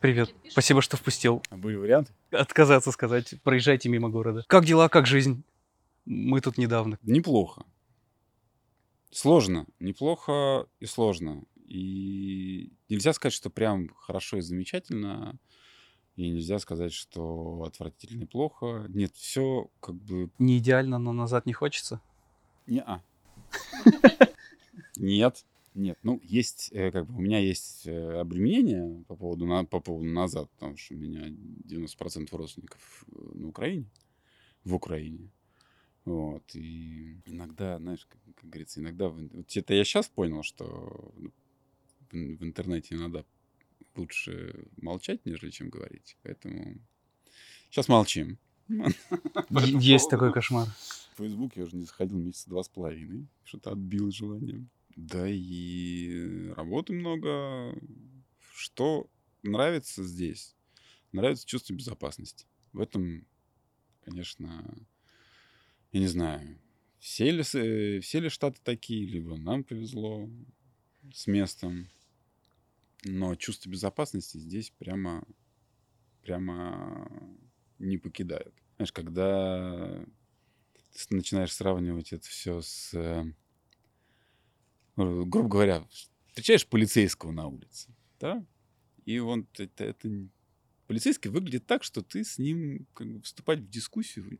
Привет. Спасибо, что впустил. А были варианты? Отказаться сказать. Проезжайте мимо города. Как дела, как жизнь? Мы тут недавно. Неплохо. Сложно. Неплохо и сложно. И нельзя сказать, что прям хорошо и замечательно. И нельзя сказать, что отвратительно и плохо. Нет, все как бы... Не идеально, но назад не хочется? Не-а. Нет. Нет, ну, есть, э, как бы, у меня есть э, обременение по поводу, на, по поводу назад, потому что у меня 90% родственников э, на Украине, в Украине. Вот, и иногда, знаешь, как, как говорится, иногда... Вот это я сейчас понял, что ну, в, в интернете иногда лучше молчать, нежели чем говорить. Поэтому сейчас молчим. Есть такой кошмар. В Facebook я уже не заходил месяца два с половиной. Что-то отбил желание. Да и работы много. Что нравится здесь? Нравится чувство безопасности. В этом, конечно, я не знаю, все ли, все ли штаты такие, либо нам повезло с местом. Но чувство безопасности здесь прямо, прямо не покидает. Знаешь, когда ты начинаешь сравнивать это все с э, грубо говоря, встречаешь полицейского на улице, да, и он, это, это полицейский выглядит так, что ты с ним как бы, вступать в дискуссию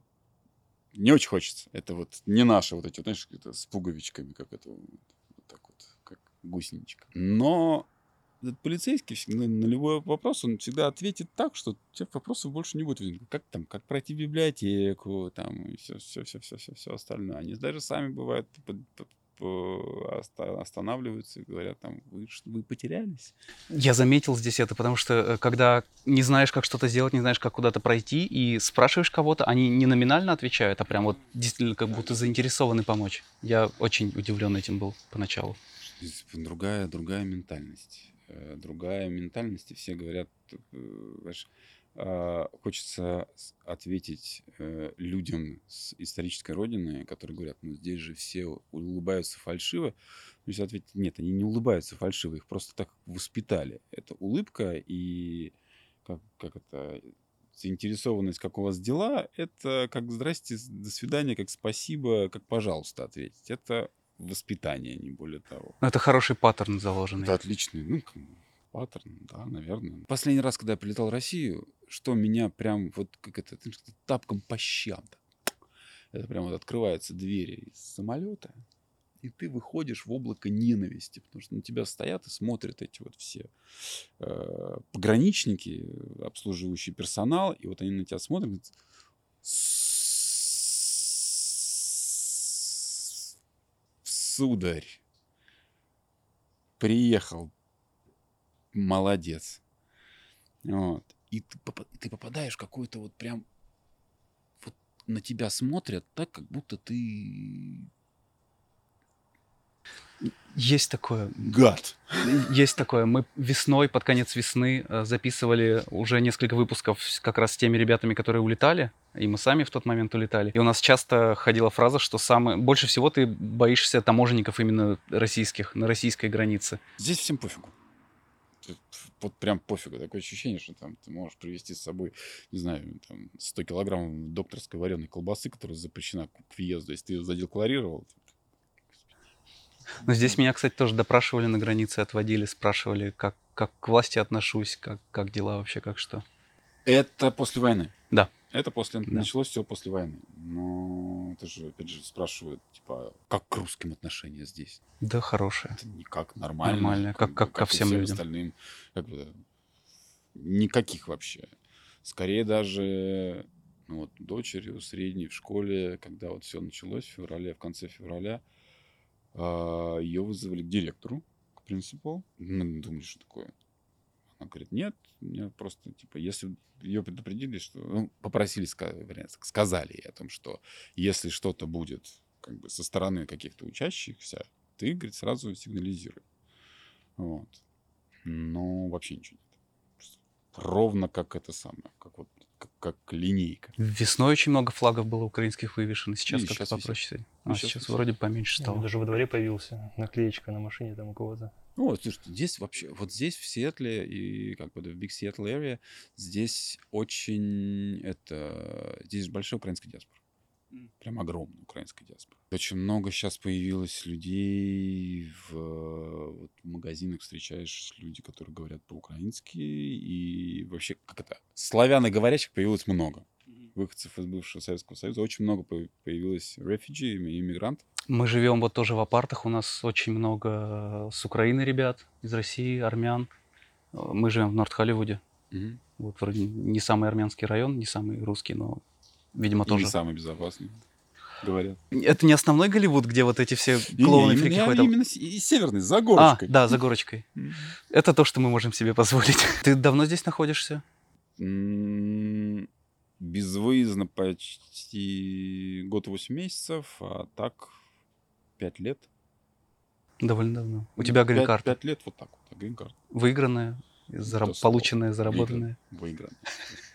не очень хочется. Это вот не наши вот эти, вот, знаешь, это с пуговичками, как это вот так вот, как гусеничка. Но этот полицейский всегда на любой вопрос, он всегда ответит так, что тебя вопросов больше не будет. Как там, как пройти библиотеку, там, и все, все, все, все, все, все остальное. Они даже сами бывают останавливаются и говорят, там, вы, вы потерялись. Я заметил здесь это, потому что э, когда не знаешь, как что-то сделать, не знаешь, как куда-то пройти, и спрашиваешь кого-то, они не номинально отвечают, а прям вот действительно как будто заинтересованы помочь. Я очень удивлен этим был поначалу. Другая, другая ментальность. Э, другая ментальность, и все говорят, э, знаешь, хочется ответить э, людям с исторической родины, которые говорят, ну здесь же все улыбаются фальшиво. Ну, ответить, нет, они не улыбаются фальшиво, их просто так воспитали. Это улыбка и как, как это заинтересованность, как у вас дела, это как здрасте, до свидания, как спасибо, как пожалуйста ответить. Это воспитание, не более того. Но это хороший паттерн заложенный. Это отличный. Ну, паттерн, да, наверное. Последний раз, когда я прилетал в Россию, что меня прям вот как это, тапком по щам. Это прям вот открываются двери из самолета, и ты выходишь в облако ненависти, потому что на тебя стоят и смотрят эти вот все э, пограничники, обслуживающий персонал, и вот они на тебя смотрят, говорят, сударь, приехал, молодец. Вот. И ты, ты попадаешь в какой-то вот прям... Вот на тебя смотрят так, как будто ты... Есть такое. Гад. Есть такое. Мы весной, под конец весны, э, записывали уже несколько выпусков как раз с теми ребятами, которые улетали. И мы сами в тот момент улетали. И у нас часто ходила фраза, что самое... больше всего ты боишься таможенников именно российских, на российской границе. Здесь всем пофигу вот прям пофигу. Такое ощущение, что там ты можешь привезти с собой, не знаю, там 100 килограмм докторской вареной колбасы, которая запрещена к въезду. Если ты ее задекларировал, но здесь меня, кстати, тоже допрашивали на границе, отводили, спрашивали, как, как к власти отношусь, как, как дела вообще, как что. Это после войны? Да. Это после, да. началось все после войны. Но это же, опять же, спрашивают, типа, как к русским отношения здесь? Да, хорошее. Это никак нормально. Нормально, как, как, как ко всем, всем людям. остальным. Как бы, никаких вообще. Скорее даже ну, вот, дочерью средней в школе, когда вот все началось в феврале, в конце февраля, а, ее вызвали к директору, к принципу. Мы думали, что такое. Говорит, нет, мне просто, типа, если ее предупредили, что, ну, попросили, сказали ей о том, что если что-то будет как бы со стороны каких-то учащихся, ты, говорит, сразу сигнализируй. Вот. Но вообще ничего нет. Ровно как это самое, как вот как как линейка. Весной очень много флагов было украинских вывешено, сейчас как-то попроще. И А сейчас висят. вроде поменьше Ну, стало. Даже во дворе появился наклеечка на машине там у кого-то. Ну, вот, слушайте, здесь вообще, вот здесь, в Сиэтле и как бы в Big Seattle area, здесь очень, это, здесь большая украинская диаспора. Прям огромная украинская диаспора. Очень много сейчас появилось людей в, вот, в магазинах, встречаешь люди, которые говорят по-украински, и вообще, как это, славяноговорящих появилось много. Выходцев из бывшего Советского Союза очень много по- появилось рефиджи, иммигрантов. Мы живем вот тоже в апартах, у нас очень много с Украины ребят, из России, армян. Э, Мы живем в Норт-Холливуде. Мгм. Вот вроде не самый армянский район, не самый русский, но, видимо, И тоже. не самый безопасный, говорят. Это не основной Голливуд, где вот эти все не, клоуны фрики ходят? именно северный, за А, горочкой. да, за горочкой. М. Это то, что мы можем себе позволить. Ты давно здесь находишься? М, Безвыездно почти год и восемь месяцев, а так пять лет. Довольно давно. У Ну, тебя грин-карта. Пять лет вот так вот, грин-карта. Выигранная, зараб- полученная, заработанная. Выигран.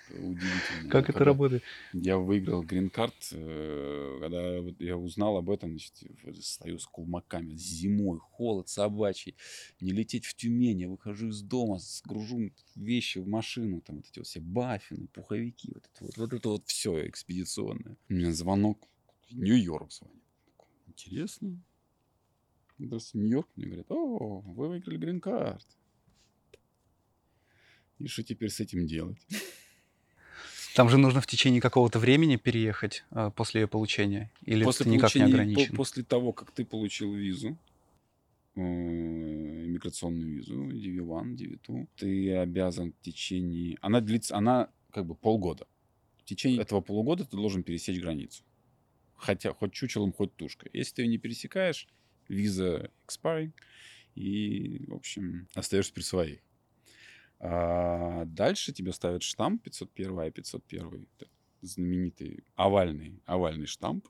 Удивительно. Как это работает? Я выиграл грин-карт, э, когда я узнал об этом, значит, стою с кулмаками, зимой, холод собачий, не лететь в Тюмень, я выхожу из дома, сгружу вещи в машину, там вот эти вот все баффины, пуховики, вот это вот, вот это вот все экспедиционное. У меня звонок, Нью-Йорк звонит. Интересно. Нью-Йорк. Мне говорят, о, вы выиграли грин-карт. И что теперь с этим делать? Там же нужно в течение какого-то времени переехать а, после ее получения? Или после ты никак не ограничен? по- после того, как ты получил визу, э, иммиграционную визу, DV1, DV2, ты обязан в течение... Она длится, она как бы полгода. В течение этого полугода ты должен пересечь границу. Хотя хоть чучелом, хоть тушкой. Если ты ее не пересекаешь, виза expiring, и, в общем, остаешься при своих. А дальше тебе ставят штамп 501, а 501, это знаменитый овальный, овальный штамп,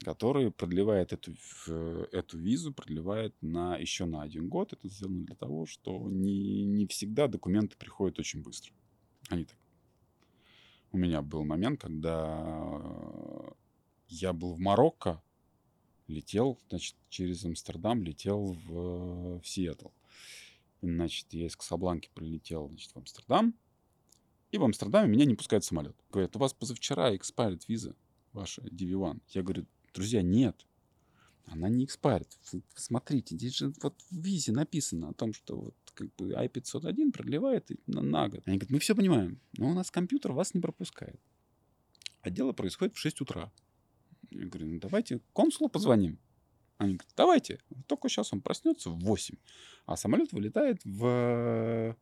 который продлевает эту, в- эту визу, продлевает на, еще на один год. Это сделано для того, что не, не всегда документы приходят очень быстро. Они так. У меня был момент, когда я был в Марокко, летел, значит, через Амстердам летел в, в Сиэтл. Значит, я из Касабланки прилетел, значит, в Амстердам. И в Амстердаме меня не пускают в самолет. Говорят, у вас позавчера expired виза ваша DV1. Я говорю, друзья, нет. Она не expired. Вы Смотрите, здесь же вот в визе написано о том, что вот как бы I-501 продлевает на, на год. Они говорят, мы все понимаем, но у нас компьютер вас не пропускает. А дело происходит в 6 утра. Я говорю, ну давайте консулу позвоним. Они говорят, давайте. Только сейчас он проснется в 8. А самолет вылетает в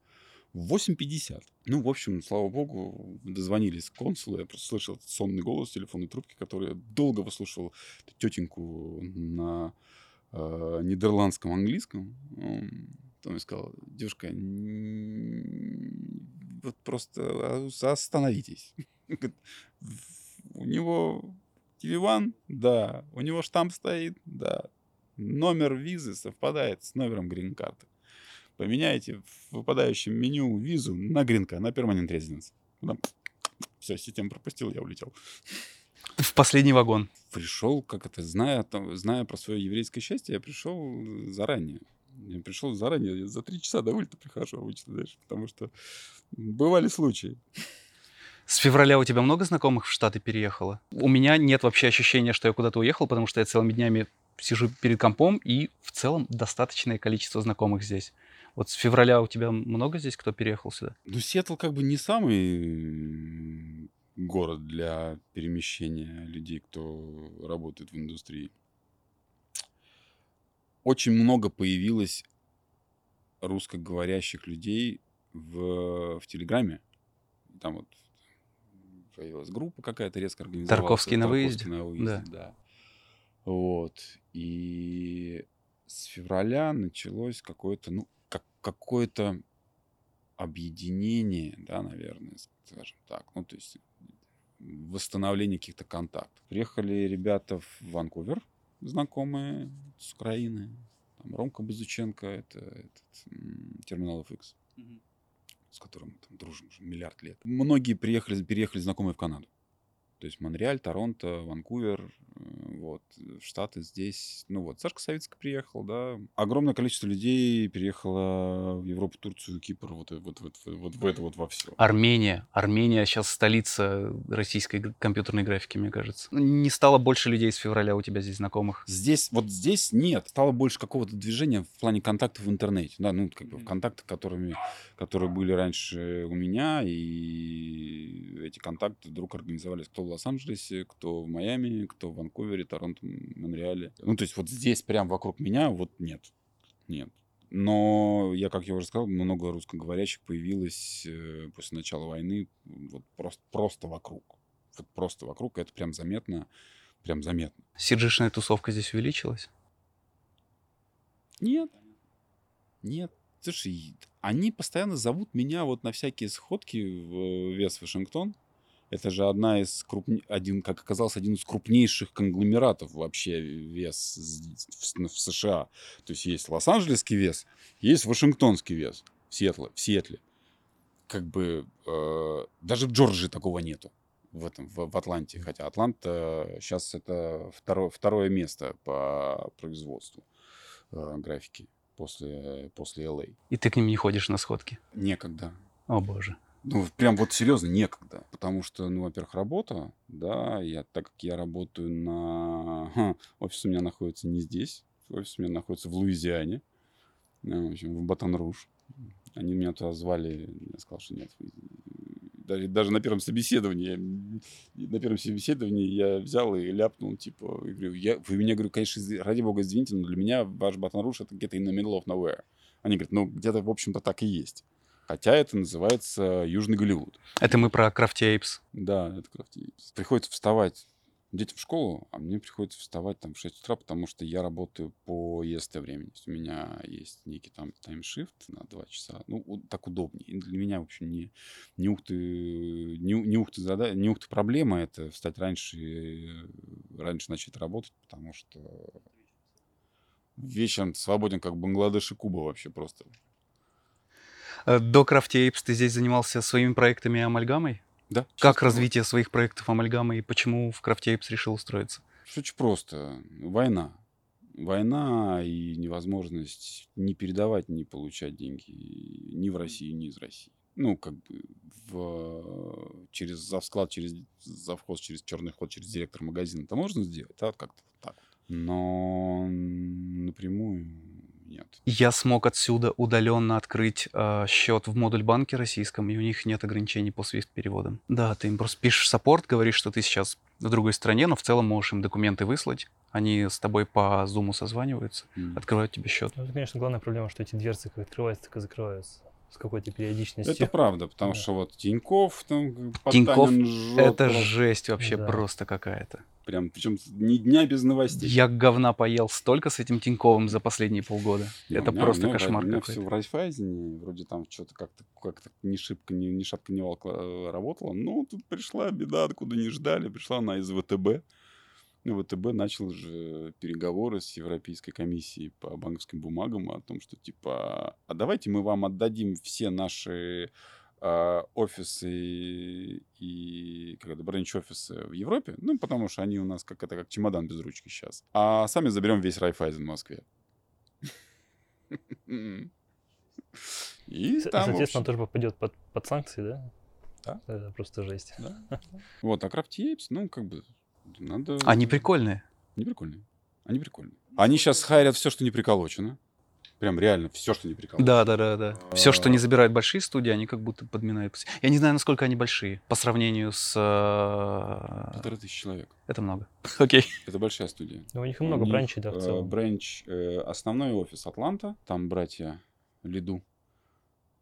в 8.50. Ну, в общем, слава богу, дозвонились к консулу. Я просто слышал сонный голос телефонной трубки, который я долго выслушивал тетеньку на э, нидерландском английском. Потом я сказал, девушка, вот просто остановитесь. Говорит, У него TV1, да. У него штамп стоит, да. Номер визы совпадает с номером грин-карты. Поменяйте в выпадающем меню визу на грин-карт, на перманент резиденс. Все, система пропустила, я улетел. В последний вагон. Пришел, как это, зная, там, зная про свое еврейское счастье, я пришел заранее. Я пришел заранее, я за три часа до вылета прихожу обычно, знаешь, потому что бывали случаи. С февраля у тебя много знакомых в Штаты переехало? У меня нет вообще ощущения, что я куда-то уехал, потому что я целыми днями сижу перед компом, и в целом достаточное количество знакомых здесь. Вот с февраля у тебя много здесь кто переехал сюда? Ну, Сиэтл как бы не самый город для перемещения людей, кто работает в индустрии. Очень много появилось русскоговорящих людей в, в Телеграме. Там вот появилась группа какая-то резко организовалась. Тарковский на выезде. на выезде, да. Вот. И с февраля началось какое-то, ну, как, какое-то объединение, да, наверное, скажем так. Ну, то есть восстановление каких-то контактов. Приехали ребята в Ванкувер, знакомые с Украины. Там Ромка Базученко, это этот, Терминал FX. С которым там дружим уже миллиард лет. Многие приехали, переехали знакомые в Канаду. То есть Монреаль, Торонто, Ванкувер, э, вот, в Штаты здесь. Ну вот, Сашка Савицкая приехал, да. Огромное количество людей переехало в Европу, Турцию, Кипр, вот, вот, вот, вот, вот в это вот во все. Армения. Армения сейчас столица российской компьютерной графики, мне кажется. Ну, Не стало больше людей с февраля у тебя здесь знакомых. Здесь, вот здесь нет. Стало больше какого-то движения в плане контактов в интернете. Да, ну, как бы в контакты, которыми, которые были раньше у меня, и эти контакты вдруг организовались кто в Лос-Анджелесе, кто в Майами, кто в Ванкувере, Торонто, Монреале. Ну, то есть вот здесь прям вокруг меня вот нет. Нет. Но я, как я уже сказал, много русскоговорящих появилось э, после начала войны вот просто, просто вокруг. Вот просто вокруг. Это прям заметно. Прям заметно. Сиджишная тусовка здесь увеличилась? Нет. Нет. Слушай, они постоянно зовут меня вот на всякие сходки в Вес Вашингтон. Это же одна из крупне... один, как оказалось, один из крупнейших конгломератов вообще вес в, в США. То есть есть Лос-Анджелесский вес, есть Вашингтонский вес в Сиэтле. В Сиэтле. Как бы э, даже в Джорджии такого нету в этом в, в Атланте, хотя Атланта сейчас это второе второе место по производству э, графики после после LA. И ты к ним не ходишь на сходки? Некогда. О боже. Ну, прям вот серьезно, некогда. Потому что, ну, во-первых, работа, да, я, так как я работаю на... Ха, офис у меня находится не здесь, офис у меня находится в Луизиане, ну, в общем, в Батон-Руж. Они меня туда звали, я сказал, что нет. Даже, даже на первом собеседовании, я- на первом собеседовании я взял и ляпнул, типа, и говорю, я, вы меня, говорю, конечно, ради бога, извините, но для меня ваш Батон-Руж это где-то in the middle of nowhere. Они говорят, ну, где-то, в общем-то, так и есть. Хотя это называется Южный Голливуд. Это мы про Apes. Да, это крафти. Приходится вставать детям в школу, а мне приходится вставать там в 6 утра, потому что я работаю по ЕСТ времени. У меня есть некий там таймшифт на 2 часа. Ну, вот так удобнее. И для меня, в общем, не, не ух ты, не, не ух ты зада... не ух ты проблема это встать раньше, э, раньше начать работать, потому что вечером свободен, как Бангладеш и Куба вообще просто. Э, До Crafty Apes ты здесь занимался своими проектами и амальгамой? Да. Как честно. развитие своих проектов амальгамы и почему в Crafty Apes решил устроиться? Очень просто. Война. Война и невозможность не передавать, не получать деньги ни в России, ни из России. Ну, как бы в, через завсклад, через завхоз, через черный ход, через директор магазина это можно сделать, да, как-то так. Но напрямую нет. Я смог отсюда удаленно открыть э, счет в модуль банке российском, и у них нет ограничений по свифт-переводам. Да, ты им просто пишешь саппорт, говоришь, что ты сейчас в другой стране, но в целом можешь им документы выслать. Они с тобой по зуму созваниваются, М. открывают тебе счет. Ну, это, конечно, главная проблема, что эти дверцы как открываются, так и закрываются с какой-то периодичностью. Это правда, потому Да. что вот Тиньков там Потанин жжёт Это жесть вообще Да. просто какая-то. прям, причем ни дня без новостей. Я говна поел столько с этим Тиньковым за последние полгода. Не, Это меня- просто меня кошмар меня какой-то. все в Райфайзене, вроде там что-то как-то как ни шибко, ни, ни шатка, ни валка э, работало. Ну, тут пришла беда, откуда не ждали. Пришла она из ВТБ. Ну, ВТБ начал же переговоры с Европейской комиссией по банковским бумагам о том, что типа, а давайте мы вам отдадим все наши а, офисы и как это, бренч-офисы в Европе, ну, потому что они у нас как это, как чемодан без ручки сейчас. А сами заберем весь Райфайзен в Москве. И там, Соответственно, он тоже попадет под, под санкции, да? Да. Это просто жесть. да. Вот, а Crafty Apes, ну, как бы, надо... Они прикольные. Они прикольные. Они прикольные. Они сейчас хайрят все, что не приколочено. Прям реально все, что не приколочено. Да, да, да, да. Все, что не забирают большие студии, они как будто подминают. Я не знаю, насколько они большие по сравнению с... э, Полторы тысячи человек. Это много. Окей. Это большая студия. Ну, у них У много них, бранчей, да, в э, целом. Бренч, э, основной офис Атланта. Там братья Лиду,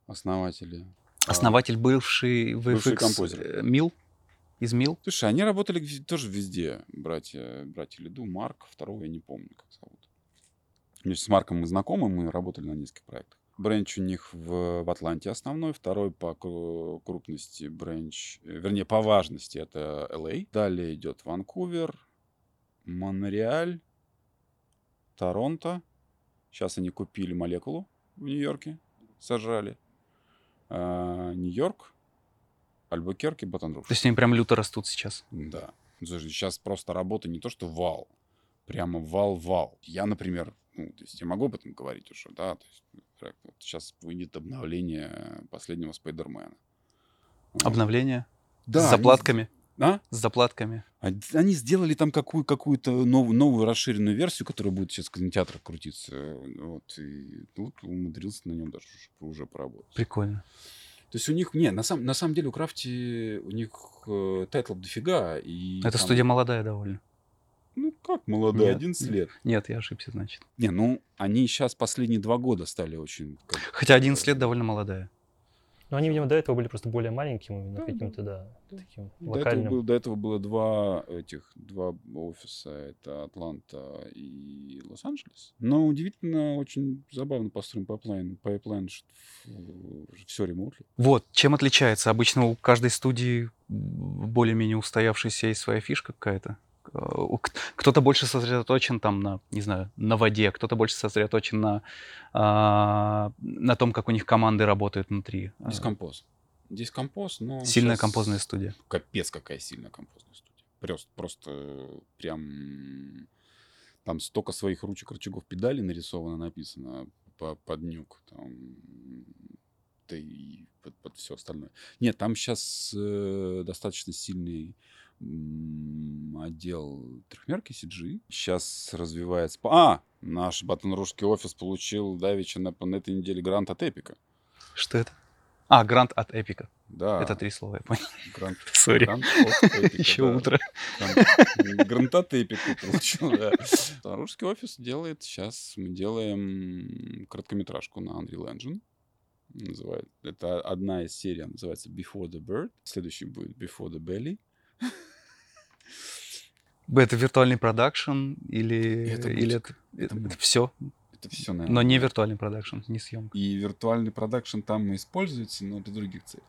основатели. Основатель бывший Бывший VFX композер. э, Мил. Из Мил. Слушай, они работали тоже везде, братья, братья Лиду, Марк, второго я не помню, как зовут. Вместе с Марком мы знакомы, мы работали на нескольких проектах. Бренч у них в, в Атланте основной, второй по кру- крупности бренч, э, вернее, по важности это LA. Далее идет Ванкувер, Монреаль, Торонто. Сейчас они купили молекулу в Нью-Йорке, сажали. а, Нью-Йорк, Альбукерки, Батон-Руж. То есть они прям люто растут сейчас. Да. Сейчас просто работа не то, что вал, прямо вал-вал. Я, например, ну, то есть я могу об этом говорить уже, да, то есть вот сейчас выйдет обновление последнего Спайдермена. Обновление? Да. С заплатками? Они... А? С заплатками. Они сделали там какую- какую-то новую, новую расширенную версию, которая будет сейчас в кинотеатрах крутиться. Вот, и тут умудрился на нем даже уже поработать. Прикольно. То есть у них, не, на, сам, на самом деле у Крафти, у них э, title ов дофига. И Это там- студия молодая довольно. Ну, как молодая, Нет, 11 нет. лет. Нет, я ошибся, значит. Не, ну, они сейчас последние два года стали очень... как- Хотя 11 лет довольно молодая. Но они, видимо, до этого были просто более маленькими, именно Да, каким-то, да, да. таким До этого, локальным. было, до этого было два этих, два офиса. Это Атланта и Лос-Анджелес. Но удивительно, очень забавно построен pipeline. Pipeline все ремонтли. Вот, чем отличается? Обычно у каждой студии более-менее устоявшейся есть своя фишка какая-то. Э, Кто-то больше сосредоточен там на, не знаю, на воде, кто-то больше сосредоточен на, а, на том, как у них команды работают внутри. А, Дискомпоз. Дискомпоз, но... Сильная щас композная студия. Капец, какая сильная композная студия. Просто, просто прям... Там столько своих ручек, рычагов, педалей нарисовано, написано по, под нюк. Там, да и под, под все остальное. Нет, там сейчас достаточно сильный отдел трехмерки CG. Сейчас развивается... А! Наш батонружский офис получил давеча на, на этой неделе грант от Эпика. Что это? А, грант от Эпика. Да. Это три слова, я понял. Грант, Сори. грант от Эпика, Еще да. утро. Гран- Грантотепик получил, да. Русский офис делает сейчас, мы делаем короткометражку на Unreal Engine. Называет, это одна из серий, называется Before the Bird. Следующий будет Before the Belly. Это виртуальный продакшн или, Это или это, Это мультик. все, Это все, но не виртуальный продакшн, не съемка. И виртуальный продакшн там используется, но для других целей.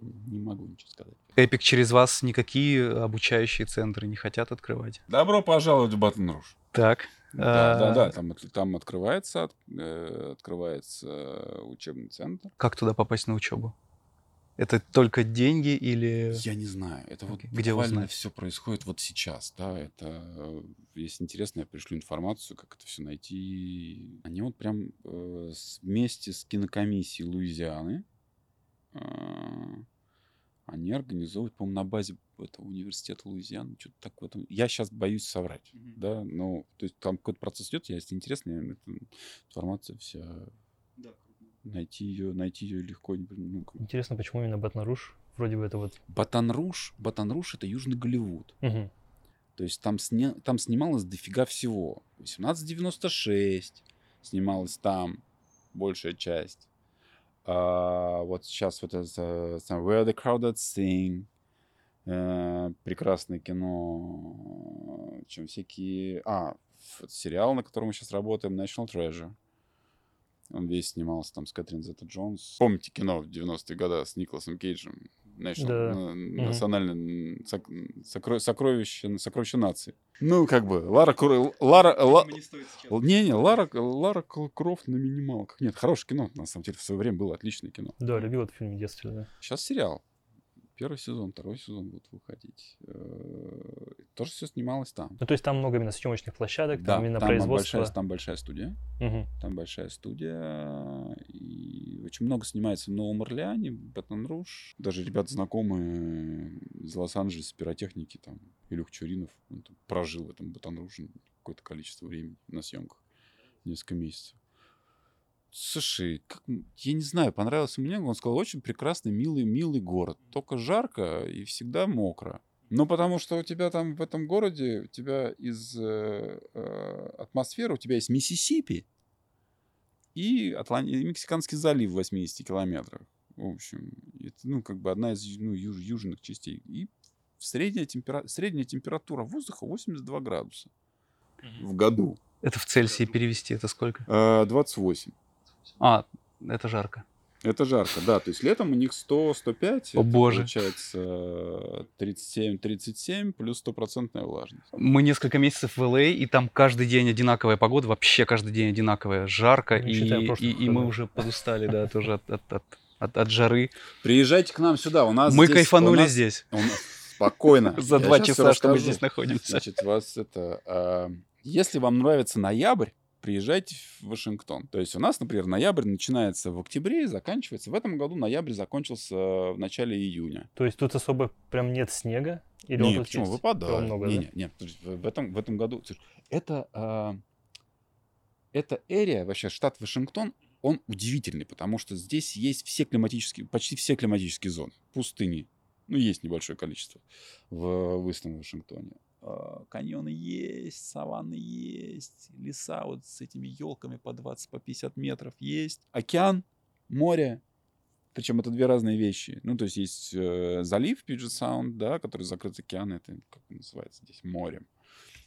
Не могу ничего сказать. Эпик через вас никакие обучающие центры не хотят открывать. Добро пожаловать в Батон Руж. Так. Да, да, а, да, там, от- там открывается, от- э, открывается учебный центр. Как туда попасть на учебу? Это только деньги или... Я не знаю. Это вот Окей. Где буквально узнать? все происходит вот сейчас, да. Это, э, если интересно, я пришлю информацию, как это все найти. Они вот прям э, вместе с кинокомиссией Луизианы э, они организовывают, по-моему, на базе этого университета Луизианы, что-то так в этом. Я сейчас боюсь соврать, да, но то есть там какой-то процесс идет, если интересно, я эту информация вся найти ее, найти ее легко. Ну. Интересно, почему именно Батон-Руж? Вроде бы это вот... Батон-Руж, Батон-Руж это Южный Голливуд. Мгм. То есть там, сня... там снималось дофига всего. 1896 снималась там большая часть. А, вот сейчас вот это Where the Crowded Sing. э, прекрасное кино. Чем всякие... А, сериал, на котором мы сейчас работаем, National Treasure. Он весь снимался там с Кэтрин Зетта Джонс. Помните кино в 90-е годы с Николасом Кейджем? National, Да. на- Мгм. национальное сок- сокро- сокровище, сокровище нации. Ну, как бы, Лара... Кро- Лара... Ла- Не-не, Лара, Лара Кл- Крофт на минималках. Нет, хорошее кино, на самом деле, в свое время было отличное кино. Да, любил этот фильм в детстве, да. Сейчас сериал. Первый сезон, второй сезон будут выходить. Э, Тоже все снималось там. Ну, то есть там много именно съемочных площадок, Да, там именно там производство. большая, там большая студия. Мгм. Там большая студия. И очень много снимается в Новом Орлеане, Батон Руж. Даже ребята знакомые из Лос-Анджелеса, пиротехники, там, Илюх Чуринов, он там прожил в этом Батон Руже какое-то количество времени на съемках. Несколько месяцев. Слушай, как, я не знаю, понравился мне, он сказал, очень прекрасный, милый, милый город. Только жарко и всегда мокро. Ну, потому что у тебя там в этом городе, у тебя из э, э, атмосферы, у тебя есть Миссисипи и, Атлан- и Мексиканский залив в 80 километрах. В общем, это, ну, как бы одна из ну, юж- южных частей. И средняя, темпера... средняя температура воздуха 82 градуса в году. Это в Цельсии перевести, это сколько? Э, 28. А, это жарко. Это жарко, да. То есть летом у них 100-105. О, боже. Получается э, 37-37 плюс стопроцентная влажность. Мы несколько месяцев в ЛА, и там каждый день одинаковая погода, вообще каждый день одинаковая, жарко, и, и, и мы уже подустали, да, тоже от, от- от от, от жары. Приезжайте к нам сюда, у нас Мы здесь- кайфанули у нас- здесь у нас- Спокойно. за два часа, что мы здесь находимся. Значит, вас это... а, если вам нравится ноябрь, приезжайте в Вашингтон. То есть у нас, например, ноябрь начинается в октябре и заканчивается. В этом году ноябрь закончился в начале июня. То есть тут особо прям нет снега? Или он не, тут почему? есть? Выпадает. Много, не, да? не, не, в этом, в этом году... слушай, Это, а, это эрия, вообще штат Вашингтон, он удивительный, потому что здесь есть все климатические, почти все климатические зоны. Пустыни. Ну, есть небольшое количество в, в Истом Вашингтоне. А, Каньоны есть, саванны есть, леса вот с этими елками по 20, по 50 метров есть. Океан, море, причем это две разные вещи. Ну, то есть есть э, залив Puget Sound, да, который закрыт океан, это как называется здесь, морем.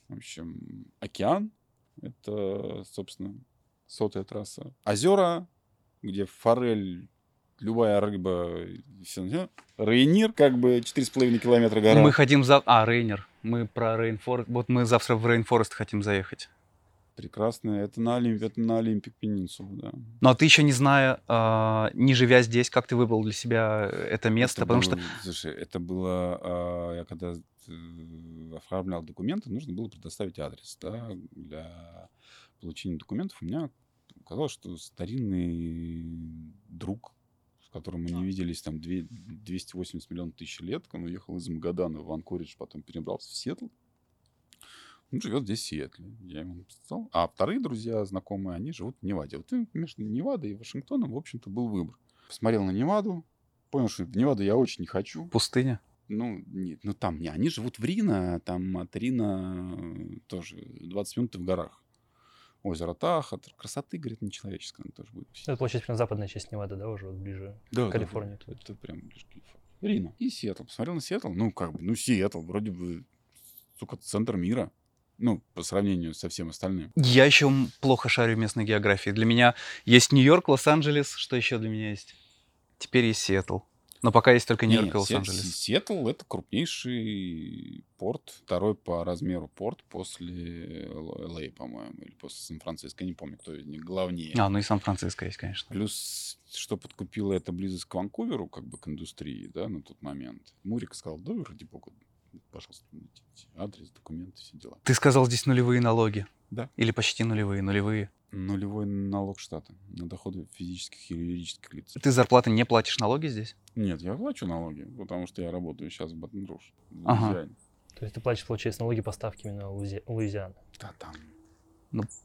В общем, океан, это, собственно, сотая трасса. Озера, где форель, любая рыба, и всё, Рейнир, как бы 4,5 километра гора. Мы хотим за... А, Рейнер. Мы про Rainforest. Вот мы завтра в Rainforest хотим заехать. Прекрасно. Это на, Олимп... это на Olympic Peninsul у, да. Ну, а ты еще не зная, а, не живя здесь, как ты выбрал для себя это место? Это Потому было- что Слушай, это было... а, я когда э, оформлял документы, нужно было предоставить адрес, да, для получения документов. У меня оказалось, что старинный друг, с которым мы не виделись там две- 280 миллионов тысяч лет, он уехал из Магадана в Анкоридж, потом перебрался в Сиэтл. Он живет здесь, в Сиэтле. Я ему написал. А вторые друзья, знакомые, они живут в Неваде. Вот между Невадой и Вашингтоном, в общем-то, был выбор. Посмотрел на Неваду, понял, что в Неваду я очень не хочу. пустыня. Ну, нет, ну там не, они живут в Рино, там от Рино э, тоже 20 минут в горах. Озеро Таха, красоты, говорит, нечеловеческая, она тоже будет. Это, получается, прям западная часть Невады, да, уже вот ближе. Да, да, Калифорния да, это прям ближе к Калифорнии. Рино. И Сиэтл. Посмотрел на Сиэтл, ну, как бы, ну, Сиэтл, вроде бы, сука, центр мира. Ну, по сравнению со всем остальным. Я еще плохо шарю в местной географии. Для меня есть Нью-Йорк, Лос-Анджелес. Что еще для меня есть? Теперь есть Сиэтл. Но пока есть только Нью-Йорк и Лос-Анджелес. Сиэтл — это крупнейший порт, второй по размеру порт после Л.А., по-моему, или после Сан-Франциско, не помню, кто из них главнее. А, ну и Сан-Франциско есть, конечно. Плюс, что подкупило это близость к Ванкуверу, как бы к индустрии, да, на тот момент. Мурик сказал, да, ради бога, пожалуйста, адрес, документы, все дела. Ты сказал, здесь нулевые налоги. Да. Или почти нулевые, нулевые. Нулевой налог штата на доходы физических и юридических лиц. Ты зарплаты не платишь налоги здесь? Нет, я плачу налоги, потому что я работаю сейчас в Батон-Руж. в Ага. Луизиане. То есть ты платишь, получается, налоги поставки именно Луизи- Луизианы. Да, там,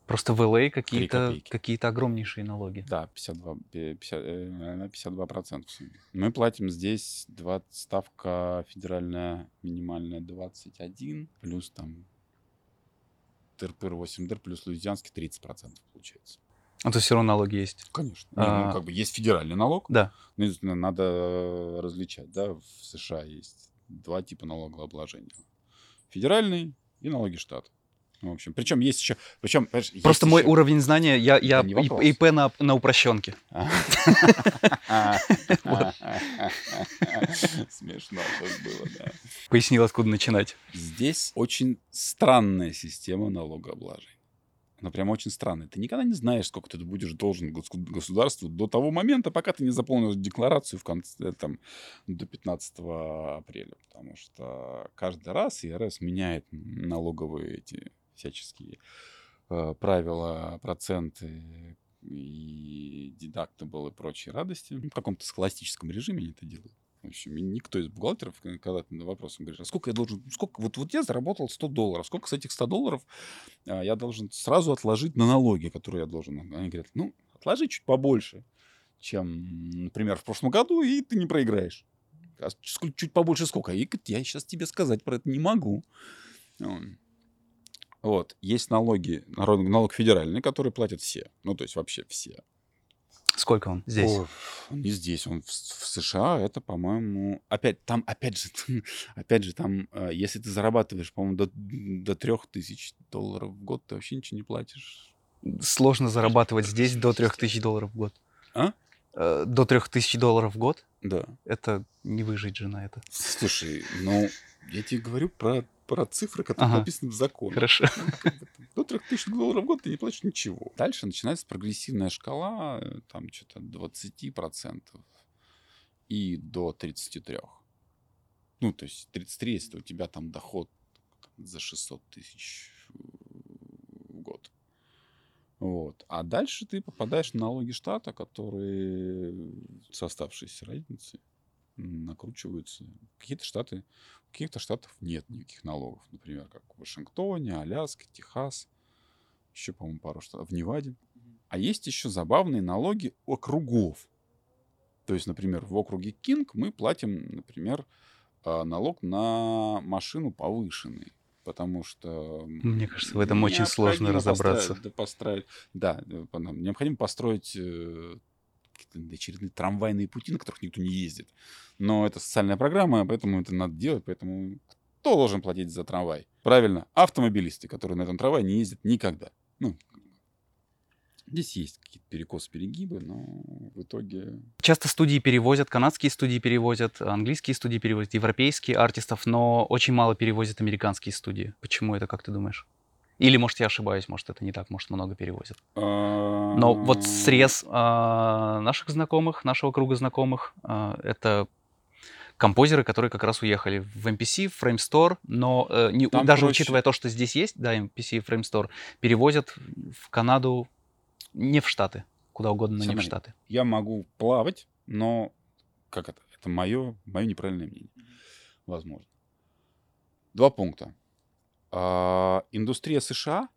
Просто в LA какие-то какие-то огромнейшие налоги. да, 52, пе- 50, э, на 52 процента. Мы платим здесь 20, ставка федеральная минимальная 21, плюс там ТРПР 8 плюс луизианский 30 процентов получается. А то все равно налоги есть. Конечно. Не, А. ну, как бы есть федеральный налог, Да. ну, естественно, надо э, различать, да, в США есть два типа налогообложения. Федеральный и налоги штата. В общем, причем есть еще... Причем, понимаешь, есть Просто мой еще- уровень знания, я, я И-. ИП на, на упрощенке. Смешно было, да. Пояснил, откуда начинать. Здесь очень странная система налогообложения. Она прям очень странная. Ты никогда не знаешь, сколько ты будешь должен гос- государству до того момента, пока ты не заполнишь декларацию в конце, там, до 15 апреля. Потому что каждый раз ИРС меняет налоговые эти всяческие э, правила, проценты и дедактабл и прочие радости. В каком-то схоластическом режиме они это делают. В общем, никто из бухгалтеров, к- когда ты на вопрос говоришь, а сколько я должен, сколько, вот, вот я заработал 100 долларов, сколько с этих 100 долларов а, я должен сразу отложить на налоги, которые я должен. Они говорят, ну, отложи чуть побольше, чем, например, в прошлом году, и ты не проиграешь. А чуть побольше сколько? И я сейчас тебе сказать про это не могу. Вот. Есть налоги, налог федеральный, который платят все. Ну, то есть вообще все. Сколько он здесь? Ой, он не здесь, он в, в США, это, по-моему, опять там, опять же, опять же, там, э, если ты зарабатываешь, по-моему, до, до 3000 долларов в год, ты вообще ничего не платишь. Сложно зарабатывать здесь до 3000 долларов в год. А? Э, До 3000 долларов в год? Да. Это не выжить же на это. Слушай, ну, я тебе говорю про, про цифры, которые Ага. написаны в законе. Хорошо. Ну, До 3000 долларов в год ты не платишь ничего. Дальше начинается прогрессивная шкала, э, там что-то 20%. и до 33. Ну, то есть 33, если у тебя там доход за 600 тысяч в год. Вот. А дальше ты попадаешь на налоги штата, которые с оставшейся разницей накручиваются. Какие-то штаты, у каких-то штатов нет никаких налогов. Например, как в Вашингтоне, Аляске, Техас. Еще, по-моему, пару штатов. В Неваде. А есть еще забавные налоги округов. То есть, например, в округе Кинг мы платим, например, а, налог на машину повышенный потому что... Мне кажется, в этом очень сложно разобраться. Построить, да, построить, да, необходимо построить э, очередные трамвайные пути, на которых никто не ездит. Но это социальная программа, поэтому это надо делать, поэтому кто должен платить за трамвай? Правильно, автомобилисты, которые на этом трамвае не ездят никогда. Ну, Здесь есть какие-то перекосы, перегибы, но в итоге... Часто студии перевозят, канадские студии перевозят, английские студии перевозят, европейские артистов, но очень мало перевозят американские студии. Почему это, как ты думаешь? Или, может, я ошибаюсь, может, это не так, может, много перевозят. Но вот срез а, наших знакомых, нашего круга знакомых, а, это композеры, которые как раз уехали в MPC, в Framestore, но э, не, даже проще. учитывая то, что здесь есть, да, MPC и Framestore, перевозят в Канаду не в Штаты. Куда угодно, но Смотри, не в Штаты. Я могу плавать, но как это? Это мое, мое неправильное мнение. Возможно. Два пункта. А, индустрия США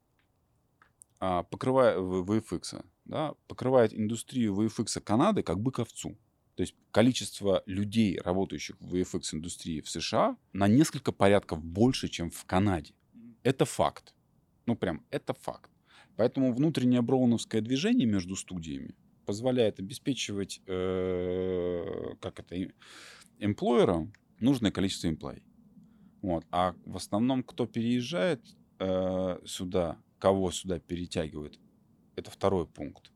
а, покрывает VFX, да, покрывает индустрию VFX Канады как бы ковцу. То есть количество людей, работающих в VFX-индустрии в США, на несколько порядков больше, чем в Канаде. Это факт. Ну, прям, это факт. Поэтому внутреннее броуновское движение между студиями позволяет обеспечивать, э, как это, эмплойерам нужное количество эмплой. Вот. А в основном, кто переезжает э, сюда, кого сюда перетягивают, это второй пункт.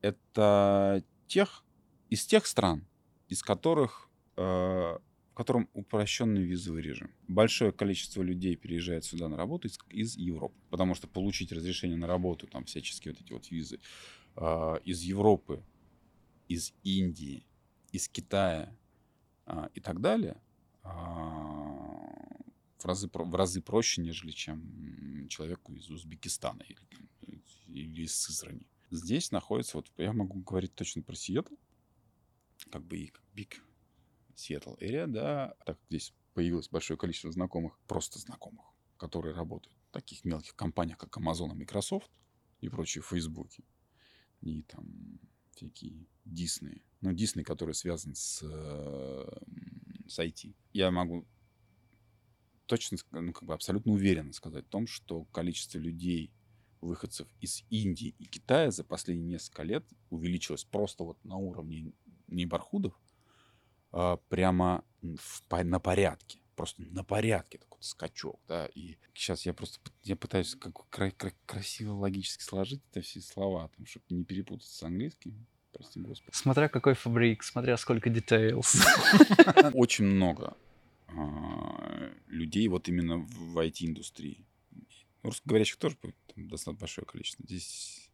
Это тех, из тех стран, из которых э, в котором упрощенный визовый режим. Большое количество людей переезжает сюда на работу из, из Европы, потому что получить разрешение на работу, там всяческие вот эти вот визы, э, из Европы, из Индии, из Китая э, и так далее, э, в, разы, в разы проще, нежели чем человеку из Узбекистана или, или из Сызрани. Здесь находится, вот я могу говорить точно про Сиэтл, как бы и Биг Seattle Area, да, так как здесь появилось большое количество знакомых, просто знакомых, которые работают в таких мелких компаниях, как Amazon и Microsoft и прочие Фейсбуки, и там всякие Disney, ну, Disney, который связан с, с IT. Я могу точно, ну, как бы абсолютно уверенно сказать о том, что количество людей, выходцев из Индии и Китая за последние несколько лет увеличилось просто вот на уровне нейборхудов а, прямо в, на порядке. Просто на порядке такой скачок, да. И сейчас я просто я пытаюсь как кра- кра- красиво логически сложить это все слова, там, чтобы не перепутать с английским. Прости, Господи. Смотря какой фабрик, смотря сколько details. Очень много а, людей вот именно в IT-индустрии. Русскоговорящих тоже достаточно большое количество. Здесь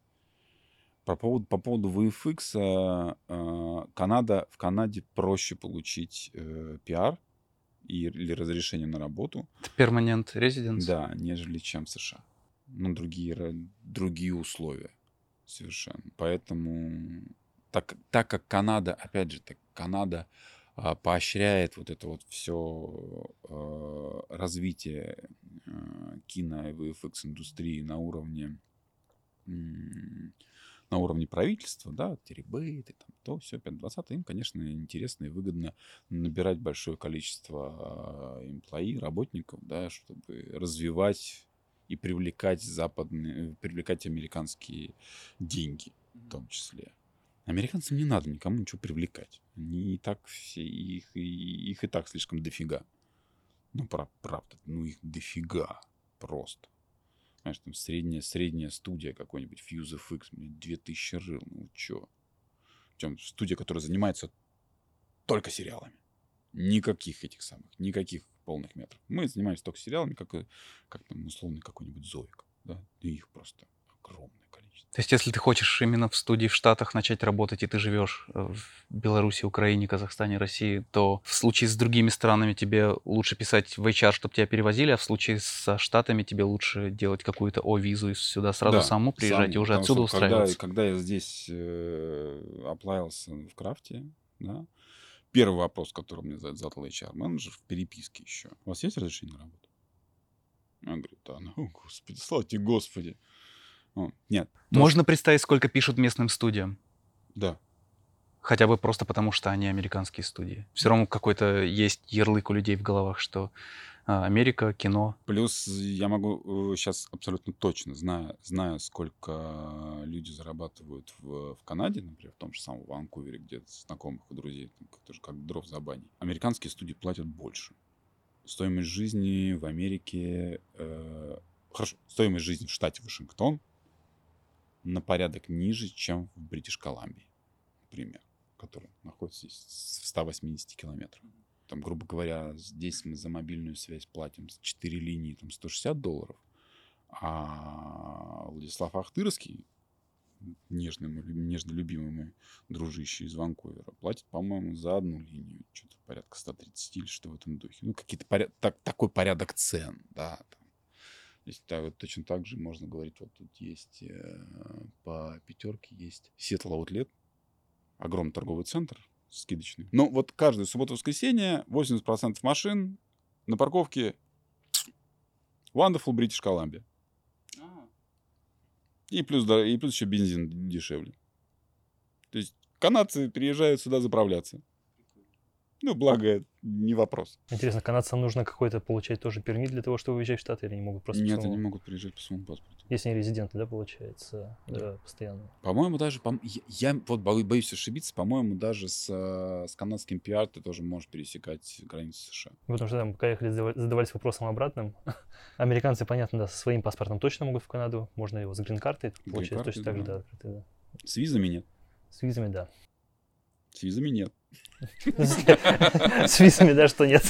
по поводу, по поводу VFX, э, э, Канада, в Канаде проще получить э, пиар и, или разрешение на работу. Перманент резиденс? Да, нежели чем в США. Ну, другие, другие условия совершенно. Поэтому, так, так как Канада, опять же, так Канада а, поощряет вот это вот все а, развитие а, кино и VFX индустрии на уровне на уровне правительства, да, теребейты, там, то все, 5-20, им, конечно, интересно и выгодно набирать большое количество эмплои, работников, да, чтобы развивать и привлекать западные, привлекать американские деньги в том числе. Американцам не надо никому ничего привлекать. Они и так все, их, их и так слишком дофига. Ну, правда, ну их дофига просто. Знаешь, там средняя, средняя студия какой-нибудь, Fuse FX, 2000 рыл, ну чё? Причем студия, которая занимается только сериалами. Никаких этих самых, никаких полных метров. Мы занимаемся только сериалами, как, как там условный какой-нибудь Зоик. Да? И их просто огромное. То есть, если ты хочешь именно в студии в Штатах начать работать, и ты живешь э, в Беларуси, Украине, Казахстане, России, то в случае с другими странами тебе лучше писать в HR, чтобы тебя перевозили, а в случае со Штатами тебе лучше делать какую-то О-визу и сюда сразу Да, самому приезжать сам, и уже отсюда что когда, устраиваться. когда я здесь э, оплавился в крафте, да, первый вопрос, который мне за- задал HR-менеджер в переписке еще. У вас есть разрешение на работу? Я говорю, да, ну, господи, слава тебе, господи. Нет, Можно представить, сколько пишут местным студиям? да, Хотя бы просто потому, что они американские студии. Все равно какой-то есть ярлык у людей в головах, что а, Америка, кино. Плюс я могу сейчас абсолютно точно, зная, зная, сколько люди зарабатывают в, в Канаде, например, в том же самом Ванкувере, где знакомых у друзей, там, тоже как дров за баней, американские студии платят больше. Стоимость жизни в Америке... э, хорошо, стоимость жизни в штате Вашингтон на порядок ниже, чем в Бритиш Колумбии, например, который находится здесь в 180 километрах там, грубо говоря, здесь мы за мобильную связь платим с 4 линии там 160 долларов, а Владислав Ахтырский, нежный, мой нежно любимый мой дружище из Ванкувера, платит, по-моему, за одну линию что-то порядка 130 или что в этом духе. Ну, какие-то поряд... так, такой порядок цен, да. Там. Здесь та- вот точно так же можно говорить, вот тут есть э, по пятерке есть Seattle Outlet, огромный торговый центр скидочный. Но вот каждую субботу-воскресенье 80% машин на парковке Wonderful British Columbia. И плюс, и плюс еще бензин дешевле. То есть канадцы приезжают сюда заправляться. Ну, благо, не вопрос. Интересно, канадцам нужно какой-то получать тоже пермит для того, чтобы выезжать в Штаты, или они могут просто... по Нет, своему- они могут приезжать по своему паспорту. Если они резиденты, да, получается, да, постоянно. По-моему, даже, пом- я, я вот бо- боюсь ошибиться, по-моему, даже с, э, с канадским пиар ты тоже можешь пересекать границу США. Потому что там, пока ехали, задава- задавались вопросом обратным. Американцы, понятно, да, со своим паспортом точно могут в Канаду. Можно его с грин-картой, получается, Грин-картой, точно так же, да. да, открытый, да. С визами нет. С визами, да. С визами нет. С визами, да, что нет.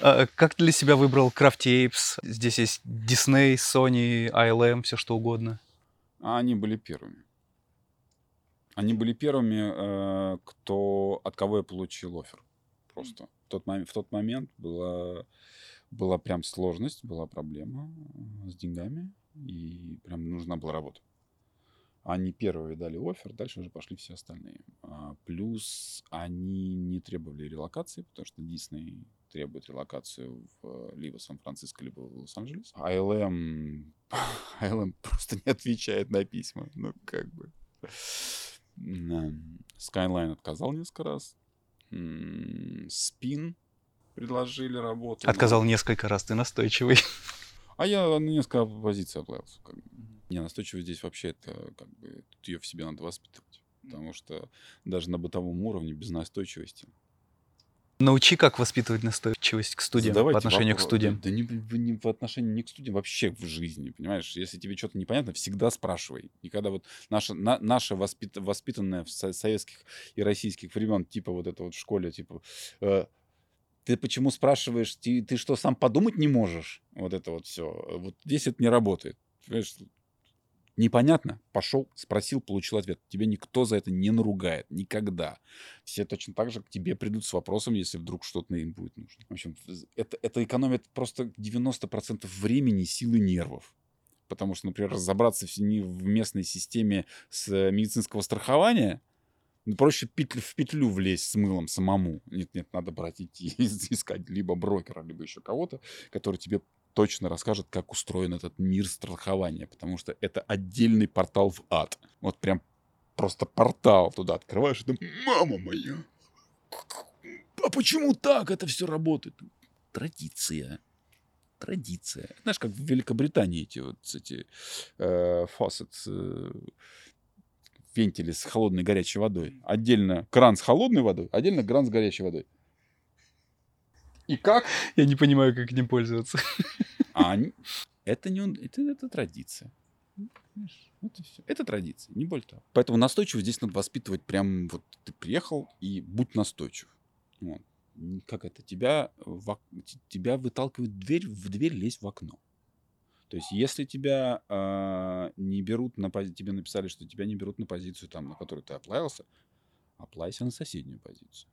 А, как ты для себя выбрал Crafty Apes? Здесь есть Disney, Sony, ILM, все что угодно. А они были первыми. Они были первыми, э, кто, от кого я получил офер. Просто. В тот, момент, в тот момент была, была прям сложность, была проблема э, с деньгами, и прям нужна была работа. Они первые дали офер, дальше уже пошли все остальные. А, плюс они не требовали релокации, потому что Дисней требует релокацию в, либо в Сан-Франциско, либо в Лос-Анджелес. ILM, ILM просто не отвечает на письма. Ну, как бы. Skyline отказал несколько раз. Spin предложили работу. Отказал несколько раз, ты настойчивый. А я на несколько позиций оплавился. Как бы. Не, настойчивость здесь вообще это как бы тут ее в себе надо воспитывать. Потому что даже на бытовом уровне без настойчивости. Научи, как воспитывать настойчивость к студиям, задавайте по отношению к вопро- студиям. Да, да не, в- не по отношению не к студиям, вообще в жизни, понимаешь? Если тебе что-то непонятно, всегда спрашивай. Никогда вот наша, на, наша воспит, воспитанная в со- советских и российских времен, типа вот это вот в школе, типа, э, ты почему спрашиваешь, ты, ты что, сам подумать не можешь? Вот это вот все. Вот здесь это не работает. Понимаешь? Непонятно? Пошел, спросил, получил ответ. Тебя никто за это не наругает. Никогда. Все точно так же к тебе придут с вопросом, если вдруг что-то им будет нужно. В общем, это, это экономит просто 90% времени, силы нервов. Потому что, например, разобраться в, в местной системе с э, медицинского страхования, ну, проще петлю- в петлю влезть с мылом самому. Нет, нет, надо брать идти искать либо брокера, либо еще кого-то, который тебе точно расскажет, как устроен этот мир страхования, потому что это отдельный портал в ад. Вот прям просто портал туда открываешь, и ты, мама моя, а почему так это все работает? Традиция. Традиция. Знаешь, как в Великобритании эти вот эти э, faucets, э, вентили с холодной горячей водой. Отдельно кран с холодной водой, отдельно кран с горячей водой. И как Я не понимаю, как этим пользоваться. а это не он- это, это традиция. Это все. Это традиция, не более того. Поэтому настойчивость здесь надо воспитывать прям вот ты приехал и будь настойчив. Вот. Как это? Тебя, в тебя выталкивают в дверь, в дверь лезь в окно. То есть, если тебя э, не берут на позицию, тебе написали, что тебя не берут на позицию, там, на которую ты оплавился, оплавься на соседнюю позицию.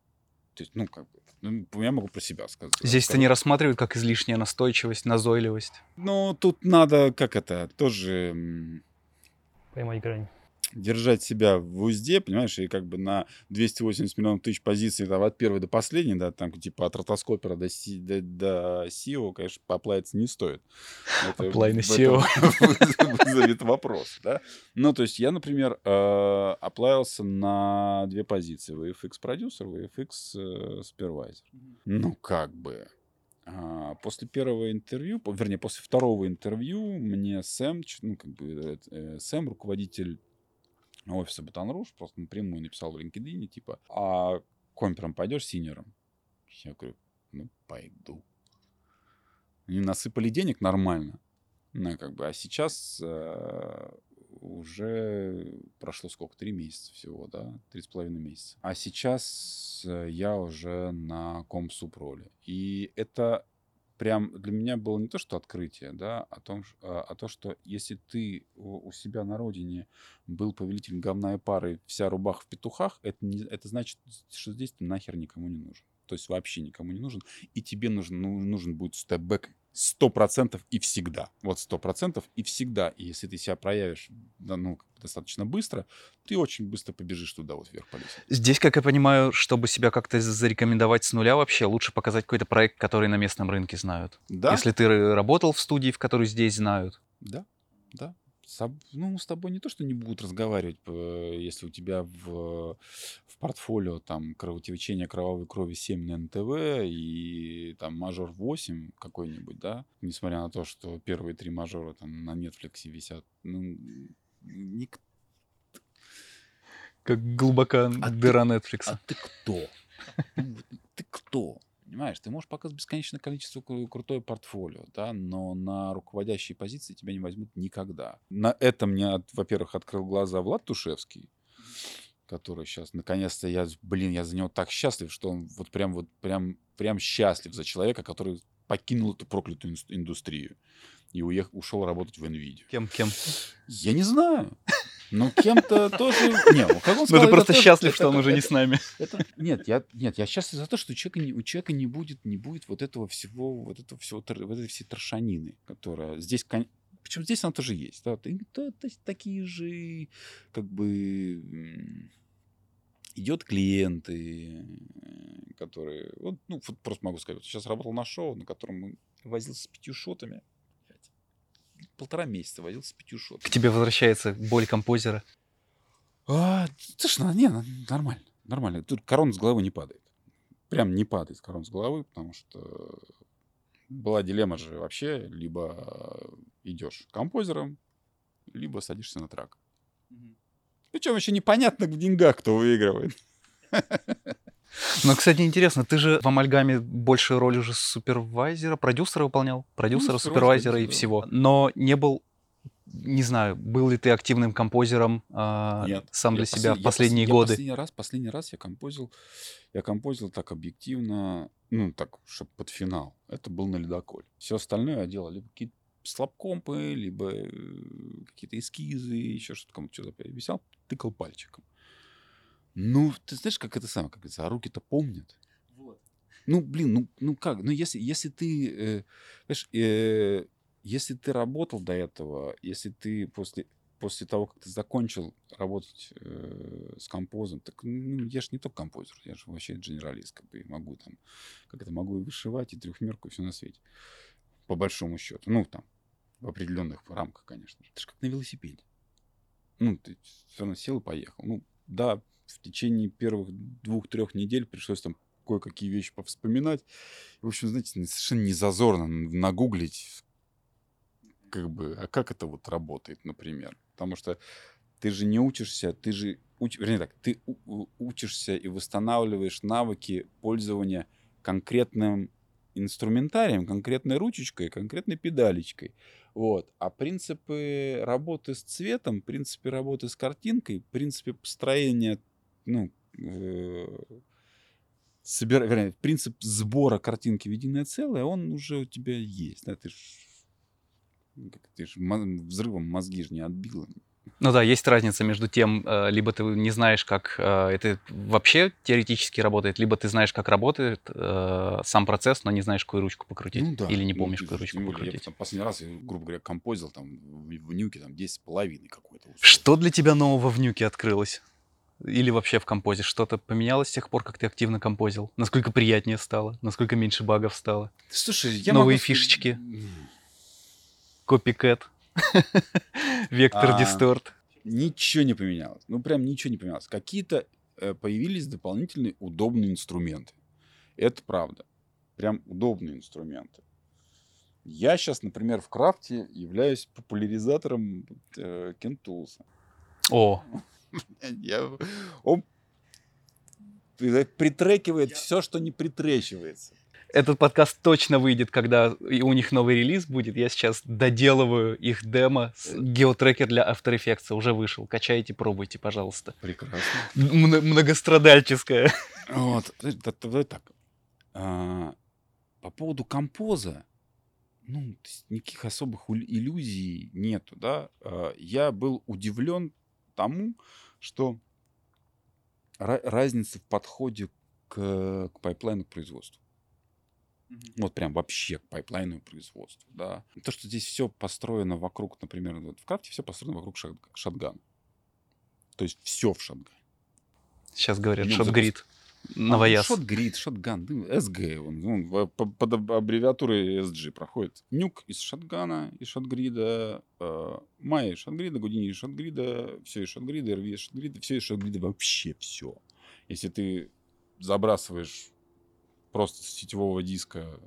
То есть, ну, как бы, ну, я могу про себя сказать. Здесь это не рассматривают как излишняя настойчивость, назойливость. Ну, тут надо, как это, тоже... Поймать грань держать себя в узде, понимаешь, и как бы на 280 миллионов тысяч позиций там, от первой до последней, да, там типа от ротоскопера до, си, до, до SEO, конечно, поплавиться не стоит. Apply на SEO. Вызовет вопрос, да. Ну, то есть я, например, э, оплавился на две позиции. VFX продюсер, VFX э, супервайзер. Ну, как бы. А, после первого интервью, вернее, после второго интервью мне Сэм, ну, как бы, э, Сэм, руководитель офиса Батанруш, просто напрямую написал в LinkedIn, типа, а компером пойдешь синером? Я говорю, ну, пойду. Они насыпали денег нормально. Ну, как бы, а сейчас э, уже прошло сколько? Три месяца всего, да? Три с половиной месяца. А сейчас э, я уже на комсупроле. И это прям для меня было не то, что открытие, да, о том, а, а то, что если ты у себя на родине был повелитель говна и пары, вся рубаха в петухах, это, не, это значит, что здесь ты нахер никому не нужен. То есть вообще никому не нужен. И тебе нужен, ну, нужен будет степбэк сто процентов и всегда. Вот сто процентов и всегда. И если ты себя проявишь ну, достаточно быстро, ты очень быстро побежишь туда вот вверх по лестнице. Здесь, как я понимаю, чтобы себя как-то зарекомендовать с нуля вообще, лучше показать какой-то проект, который на местном рынке знают. Да. Если ты работал в студии, в которой здесь знают. Да, да ну, с тобой не то, что не будут разговаривать, если у тебя в, в портфолио там кровотечение кровавой крови 7 на НТВ и там мажор 8 какой-нибудь, да, несмотря на то, что первые три мажора там на Netflix висят, ну, ник... Как глубока а дыра ты, Netflix. А ты кто? Ну, ты кто? Понимаешь, ты можешь показывать бесконечное количество крутое портфолио, да, но на руководящие позиции тебя не возьмут никогда. На это мне, во-первых, открыл глаза Влад Тушевский, который сейчас, наконец-то, я, блин, я за него так счастлив, что он вот прям вот прям, прям счастлив за человека, который покинул эту проклятую индустрию и уехал, ушел работать в NVIDIA. Кем, кем? Я не знаю. Ну, кем-то тоже... Не, как он сказал, Ну, ты просто счастлив, что он уже не с нами. Нет, я, нет, я счастлив за то, что у человека, у человека не, будет, не будет вот этого всего, вот этого всего, вот этой всей трошанины, которая здесь... Причем здесь она тоже есть. Да? То, то, такие же, как бы, идет клиенты, которые... Вот, ну, вот просто могу сказать, вот сейчас работал на шоу, на котором возился с пятью шотами полтора месяца возился с пятью шотами. К тебе возвращается боль композера? А, слушай, ну, не, ну, нормально, нормально. Тут корона с головы не падает. Прям не падает корона с головы, потому что была дилемма же вообще, либо идешь композером, либо садишься на трак. Причем еще непонятно в деньгах, кто выигрывает. Ну, кстати, интересно, ты же в Амальгаме большую роль уже супервайзера, продюсера выполнял, продюсера, ну, супервайзера и всего, но не был не знаю, был ли ты активным композером э, Нет, сам для себя в последние я годы? Я последний раз, последний раз я композил, я композил так объективно, ну так, чтобы под финал. Это был на ледоколе. Все остальное я делал либо какие-то слабкомпы, либо э, какие-то эскизы, еще что-то кому-то что-то переписал, тыкал пальчиком. Ну, ты знаешь, как это самое, как говорится, а руки-то помнят. Вот. Ну, блин, ну, ну как? Ну, если, если ты, э, знаешь, э, если ты работал до этого, если ты после, после того, как ты закончил работать э, с композом, так ну, я же не только композер, я же вообще генералист, как бы могу там, как это, могу и вышивать, и трехмерку, и все на свете. По большому счету. Ну, там, в определенных рамках, конечно. Это же как на велосипеде. Ну, ты все равно сел и поехал. Ну, да, в течение первых двух-трех недель пришлось там кое-какие вещи повспоминать. В общем, знаете, совершенно не зазорно нагуглить, как бы, а как это вот работает, например. Потому что ты же не учишься, ты же, уч, вернее так, ты учишься и восстанавливаешь навыки пользования конкретным инструментарием, конкретной ручечкой, конкретной педалечкой. Вот. А принципы работы с цветом, принципы работы с картинкой, принципы построения ну, э, собира, вернее, принцип сбора картинки в единое целое, он уже у тебя есть. Да, ты ж, Как Ты ж взрывом мозги же не отбила. Ну да, есть разница между тем, э, либо ты не знаешь, как э, это вообще теоретически работает, либо ты знаешь, как работает сам процесс, но не знаешь, какую ручку покрутить. Ну да. Или не Ну, помнишь, ты какую же- ручку более, я покрутить. там последний раз, я, грубо говоря, композил там в, в нюке там 10 с половиной какой-то. условно. Что для тебя нового в нюке открылось? Или вообще в композе? Что-то поменялось с тех пор, как ты активно композил? Насколько приятнее стало? Насколько меньше багов стало? Слушай, я Новые могу фишечки. Копикэт? Вектор А, дисторт? Ничего не поменялось. Ну, прям ничего не поменялось. Какие-то э, появились дополнительные удобные инструменты. Это правда. Прям удобные инструменты. Я сейчас, например, в крафте являюсь популяризатором э, Кентулса. О, Я- Он притрекивает все, что не притречивается. этот подкаст точно выйдет, когда и у них новый релиз будет. Я сейчас доделываю их демо. с- Геотрекер для After Effects уже вышел. Качайте, пробуйте, пожалуйста. Прекрасно. М- многострадальческое. Вот, давай так. А, по поводу композа, ну, никаких особых иллюзий нету, да. А, я был удивлен тому, что ра- разница в подходе к, к pipeline у к производству. Вот прям вообще к pipeline у и производству, да. То, что здесь все построено вокруг, например, вот в Crafty все построено вокруг Shot- Shotgun а. То есть все в Shotgun е. Сейчас говорят, ShotGrid. А, Новояз. ShotGrid, Shotgun, ну, SG, он, он в- по- под аб- аббревиатурой SG проходит. Nuke из Shotgun а, из ShotGrid а, э, Maya из ShotGrid а, Houdini из ShotGrid а, все из ShotGrid а, RV из ShotGrid а, все из ShotGrid а, вообще все. Если ты забрасываешь просто с сетевого диска,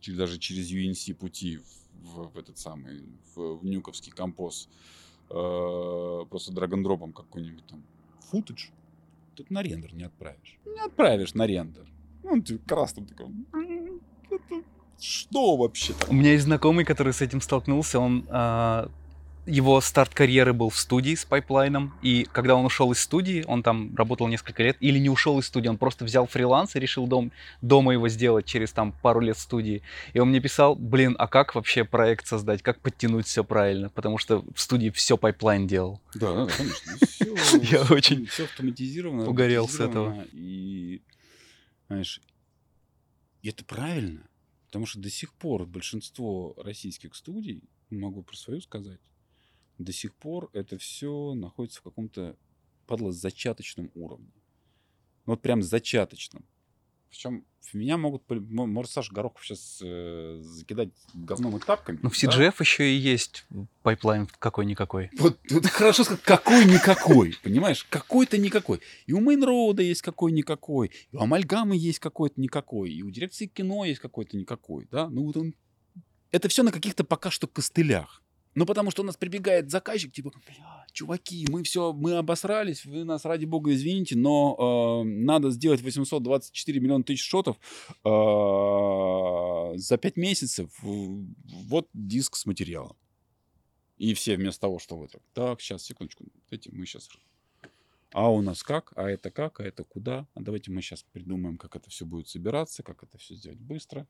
чи- даже через UNC пути в, в этот самый, в, в нюковский композ, э, просто drag-and-drop ом какой-нибудь там футаж, это на рендер не отправишь. Не отправишь на рендер. Ну, ты красным такой... «М, это Что вообще У меня есть знакомый, который с этим столкнулся. Он а, его старт карьеры был в студии с пайплайном, и когда он ушел из студии, он там работал несколько лет, или не ушел из студии, он просто взял фриланс и решил дом, дома его сделать через там пару лет студии. И он мне писал, блин, а как вообще проект создать, как подтянуть все правильно, потому что в студии все пайплайн делал. Да, конечно. Я очень Все автоматизировано. угорел с роботизировано, И, знаешь, это правильно. Потому что до сих пор большинство российских студий, могу про свою сказать, до сих пор это все находится в каком-то падла зачаточном уровне. Ну, Вот прям зачаточном. Причем в меня могут, может, Саша Горохов сейчас закидать говном и тапками. Ну, в да? CGF еще и есть пайплайн какой-никакой. Вот, вот хорошо сказать, какой-никакой, понимаешь? Какой-то никакой. И у Мейнроуда есть какой-никакой, и у Амальгамы есть какой-то никакой, и у дирекции кино есть какой-то никакой, да? Ну вот он... Это все на каких-то пока что костылях. Ну, потому что у нас прибегает заказчик, типа, чуваки, мы все, мы обосрались, вы нас, ради бога, извините, но э, надо сделать 824 миллиона тысяч шотов э, за 5 месяцев. Вот диск с материалом. И все вместо того, что вот так, сейчас, секундочку, эти мы сейчас... А у нас как? А это как? А это куда? А давайте мы сейчас придумаем, как это все будет собираться, как это все сделать быстро.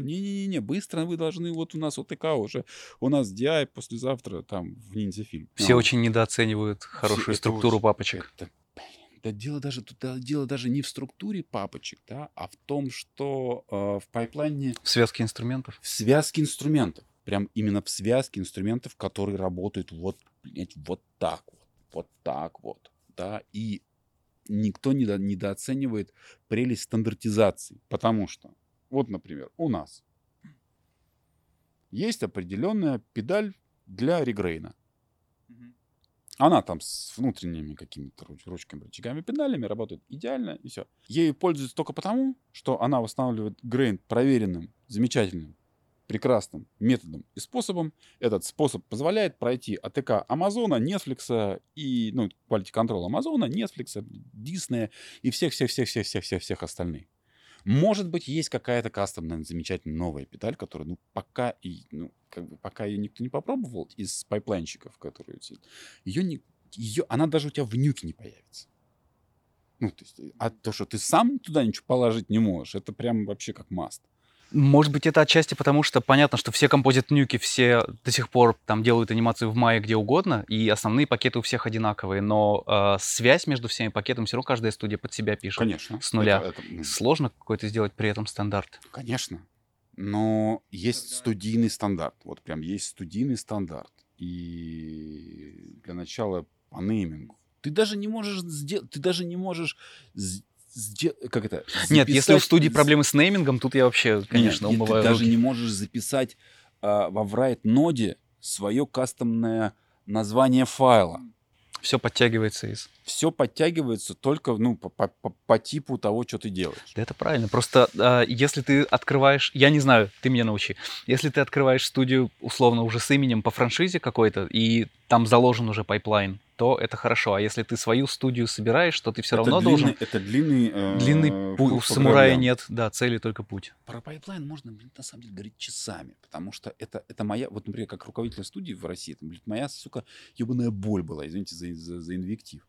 Не-не-не, быстро вы должны, вот у нас ОТК уже, у нас DI послезавтра там в ниндзя фильм. Все Ну, очень недооценивают хорошую структуру очень- папочек. это, блин, да дело даже тут да, дело даже не в структуре папочек, да, а в том, что э, в пайплайне В связке инструментов. в связке инструментов. Прям именно в связке инструментов, которые работают вот, блядь, вот так вот, вот так вот, да, и никто недо- недооценивает прелесть стандартизации, потому что, вот, например, у нас есть определенная педаль для регрейна. Она там с внутренними какими-то руч- ручками, рычагами, педалями работает идеально, и все. Ею пользуются только потому, что она восстанавливает грейн проверенным, замечательным, прекрасным методом и способом. Этот способ позволяет пройти АТК Амазона, Netflix и, ну, quality control Амазона, Netflix, Disney и всех-всех-всех-всех-всех-всех остальных. Может быть, есть какая-то кастомная, замечательная новая педаль, которая, ну, пока, и, ну, как бы, пока ее никто не попробовал из пайплайнщиков, которые ее не, ее, она даже у тебя в нюке не появится. Ну, то есть, а то, что ты сам туда ничего положить не можешь, это прям вообще как must. Может быть, это отчасти потому, что понятно, что все композят в нюке, все до сих пор там делают анимацию в мае где угодно, и основные пакеты у всех одинаковые, но э, связь между всеми пакетами все равно каждая студия под себя пишет. Конечно. С нуля. Это- это, Сложно какой-то сделать при этом стандарт. Конечно. Но есть студийный стандарт. Вот прям есть студийный стандарт. И для начала по неймингу. Ты даже не можешь сделать, ты даже не можешь как это? Нет, если у записать- студии проблемы с неймингом, тут я вообще, конечно, Нет, умываю ты даже руки. не можешь записать а, во write ноде свое кастомное название файла. Все подтягивается из... Все подтягивается только ну, по, по- по- по типу того, что ты делаешь. Да это правильно. Просто а, если ты открываешь, я не знаю, ты меня научи. Если ты открываешь студию условно уже с именем по франшизе какой-то, и там заложен уже пайплайн, то это хорошо. А если ты свою студию собираешь, то ты все это равно длинный, должен... Это длинный... э, Длинный путь. У самурая граблям. нет, да, цели только путь. Про пайплайн можно, блин, на самом деле говорить часами, потому что это, это моя, вот, например, как руководитель студии в России, это, блин, моя, сука, ебаная боль была, извините за, за, за инвектив.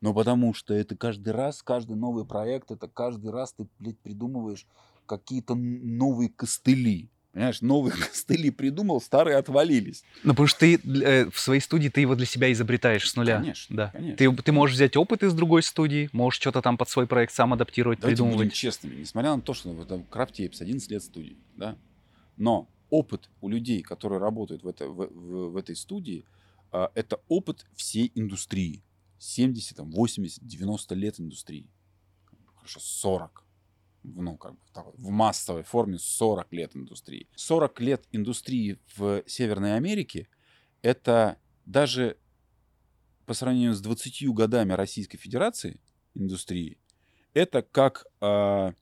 Но потому что это каждый раз, каждый новый проект, это каждый раз ты, блядь, придумываешь какие-то новые костыли. Понимаешь, новые костыли придумал, старые отвалились. Ну, потому что ты э, в своей студии ты его для себя изобретаешь с нуля. Конечно, Да. конечно. Ты, ты можешь взять опыт из другой студии, можешь что-то там под свой проект сам адаптировать, Давайте будем придумывать. честными. Несмотря на то, что вот там Крафт Apes 11 лет студии, да, но опыт у людей, которые работают в, это, в, в- в этой студии, а, это опыт всей индустрии. 70, там, 80, 90 лет индустрии. Хорошо, 40. В, Ну, как бы так вот, в массовой форме 40 лет индустрии. 40 лет индустрии в Северной Америке это даже по сравнению с 20 годами Российской Федерации индустрии, это как а,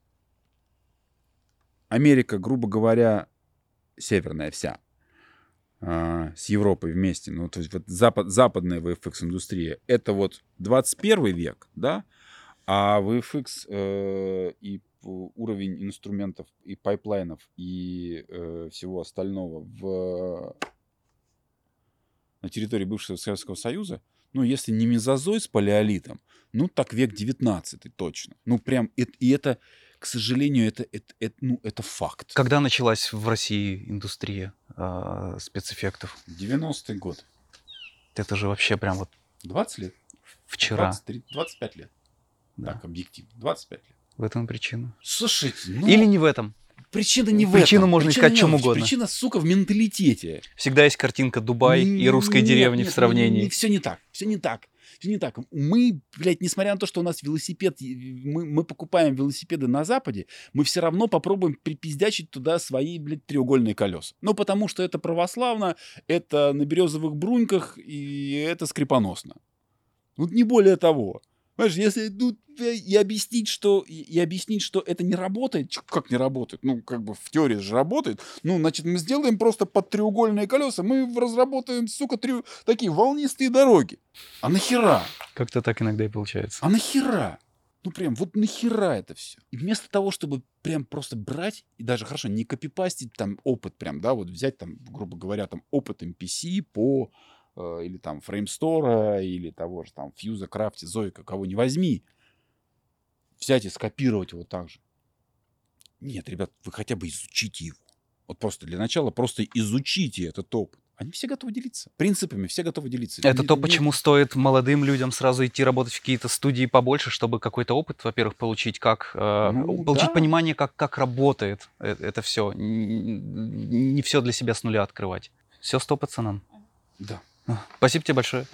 Америка, грубо говоря, северная вся, а, с Европой вместе, ну, то есть вот запад, западная VFX-индустрия, это вот 21 век, да, а VFX э, и уровень инструментов и пайплайнов и э, всего остального в, на территории бывшего Советского Союза, ну, если не мезозой с палеолитом, ну, так век 19 точно. Ну, прям, и, и это, к сожалению, это, это, это, ну, это факт. Когда началась в России индустрия а, спецэффектов? 90-й год. Это же вообще прям вот 20 лет? вчера. 23, 25 лет. Да. Так, объективно. 25 лет. В этом причина. Слушайте, ну, Или не в этом. причина не в Причину этом. можно Причина искать не чем угодно. Причина, сука, в менталитете. Всегда есть картинка Дубай и русской Нет, деревни нет, в сравнении. все не так. Все не так. Все не так. Мы, блядь, несмотря на то, что у нас велосипед, мы, мы покупаем велосипеды на Западе, мы все равно попробуем припиздячить туда свои, блядь, треугольные колеса. Ну, потому что это православно, это на березовых бруньках, и это скрипоносно. Вот не более того. Понимаешь, если тут э, и объяснить, что и, объяснить, что это не работает, как не работает, ну как бы в теории же работает, ну значит мы сделаем просто под треугольные колеса, мы разработаем, сука, трю... такие волнистые дороги. А нахера? Как-то так иногда и получается. А нахера? Ну прям, вот нахера это все? И вместо того, чтобы прям просто брать, и даже хорошо, не копипастить там опыт прям, да, вот взять там, грубо говоря, там опыт MPC по или там фреймстора, или того же там Фьюза, Крафти, Зойка, кого не возьми, взять и скопировать его так же. Нет, ребят, вы хотя бы изучите его. Вот просто для начала просто изучите этот опыт. Они все готовы делиться. Принципами все готовы делиться. Это Не- то, не- почему стоит молодым людям сразу идти работать в какие-то студии побольше, чтобы какой-то опыт, во-первых, получить, как э, Ну, получить да. понимание, как, как работает э- это все. Не все для себя с нуля открывать. Все сто пацанам. Да. Спасибо тебе большое.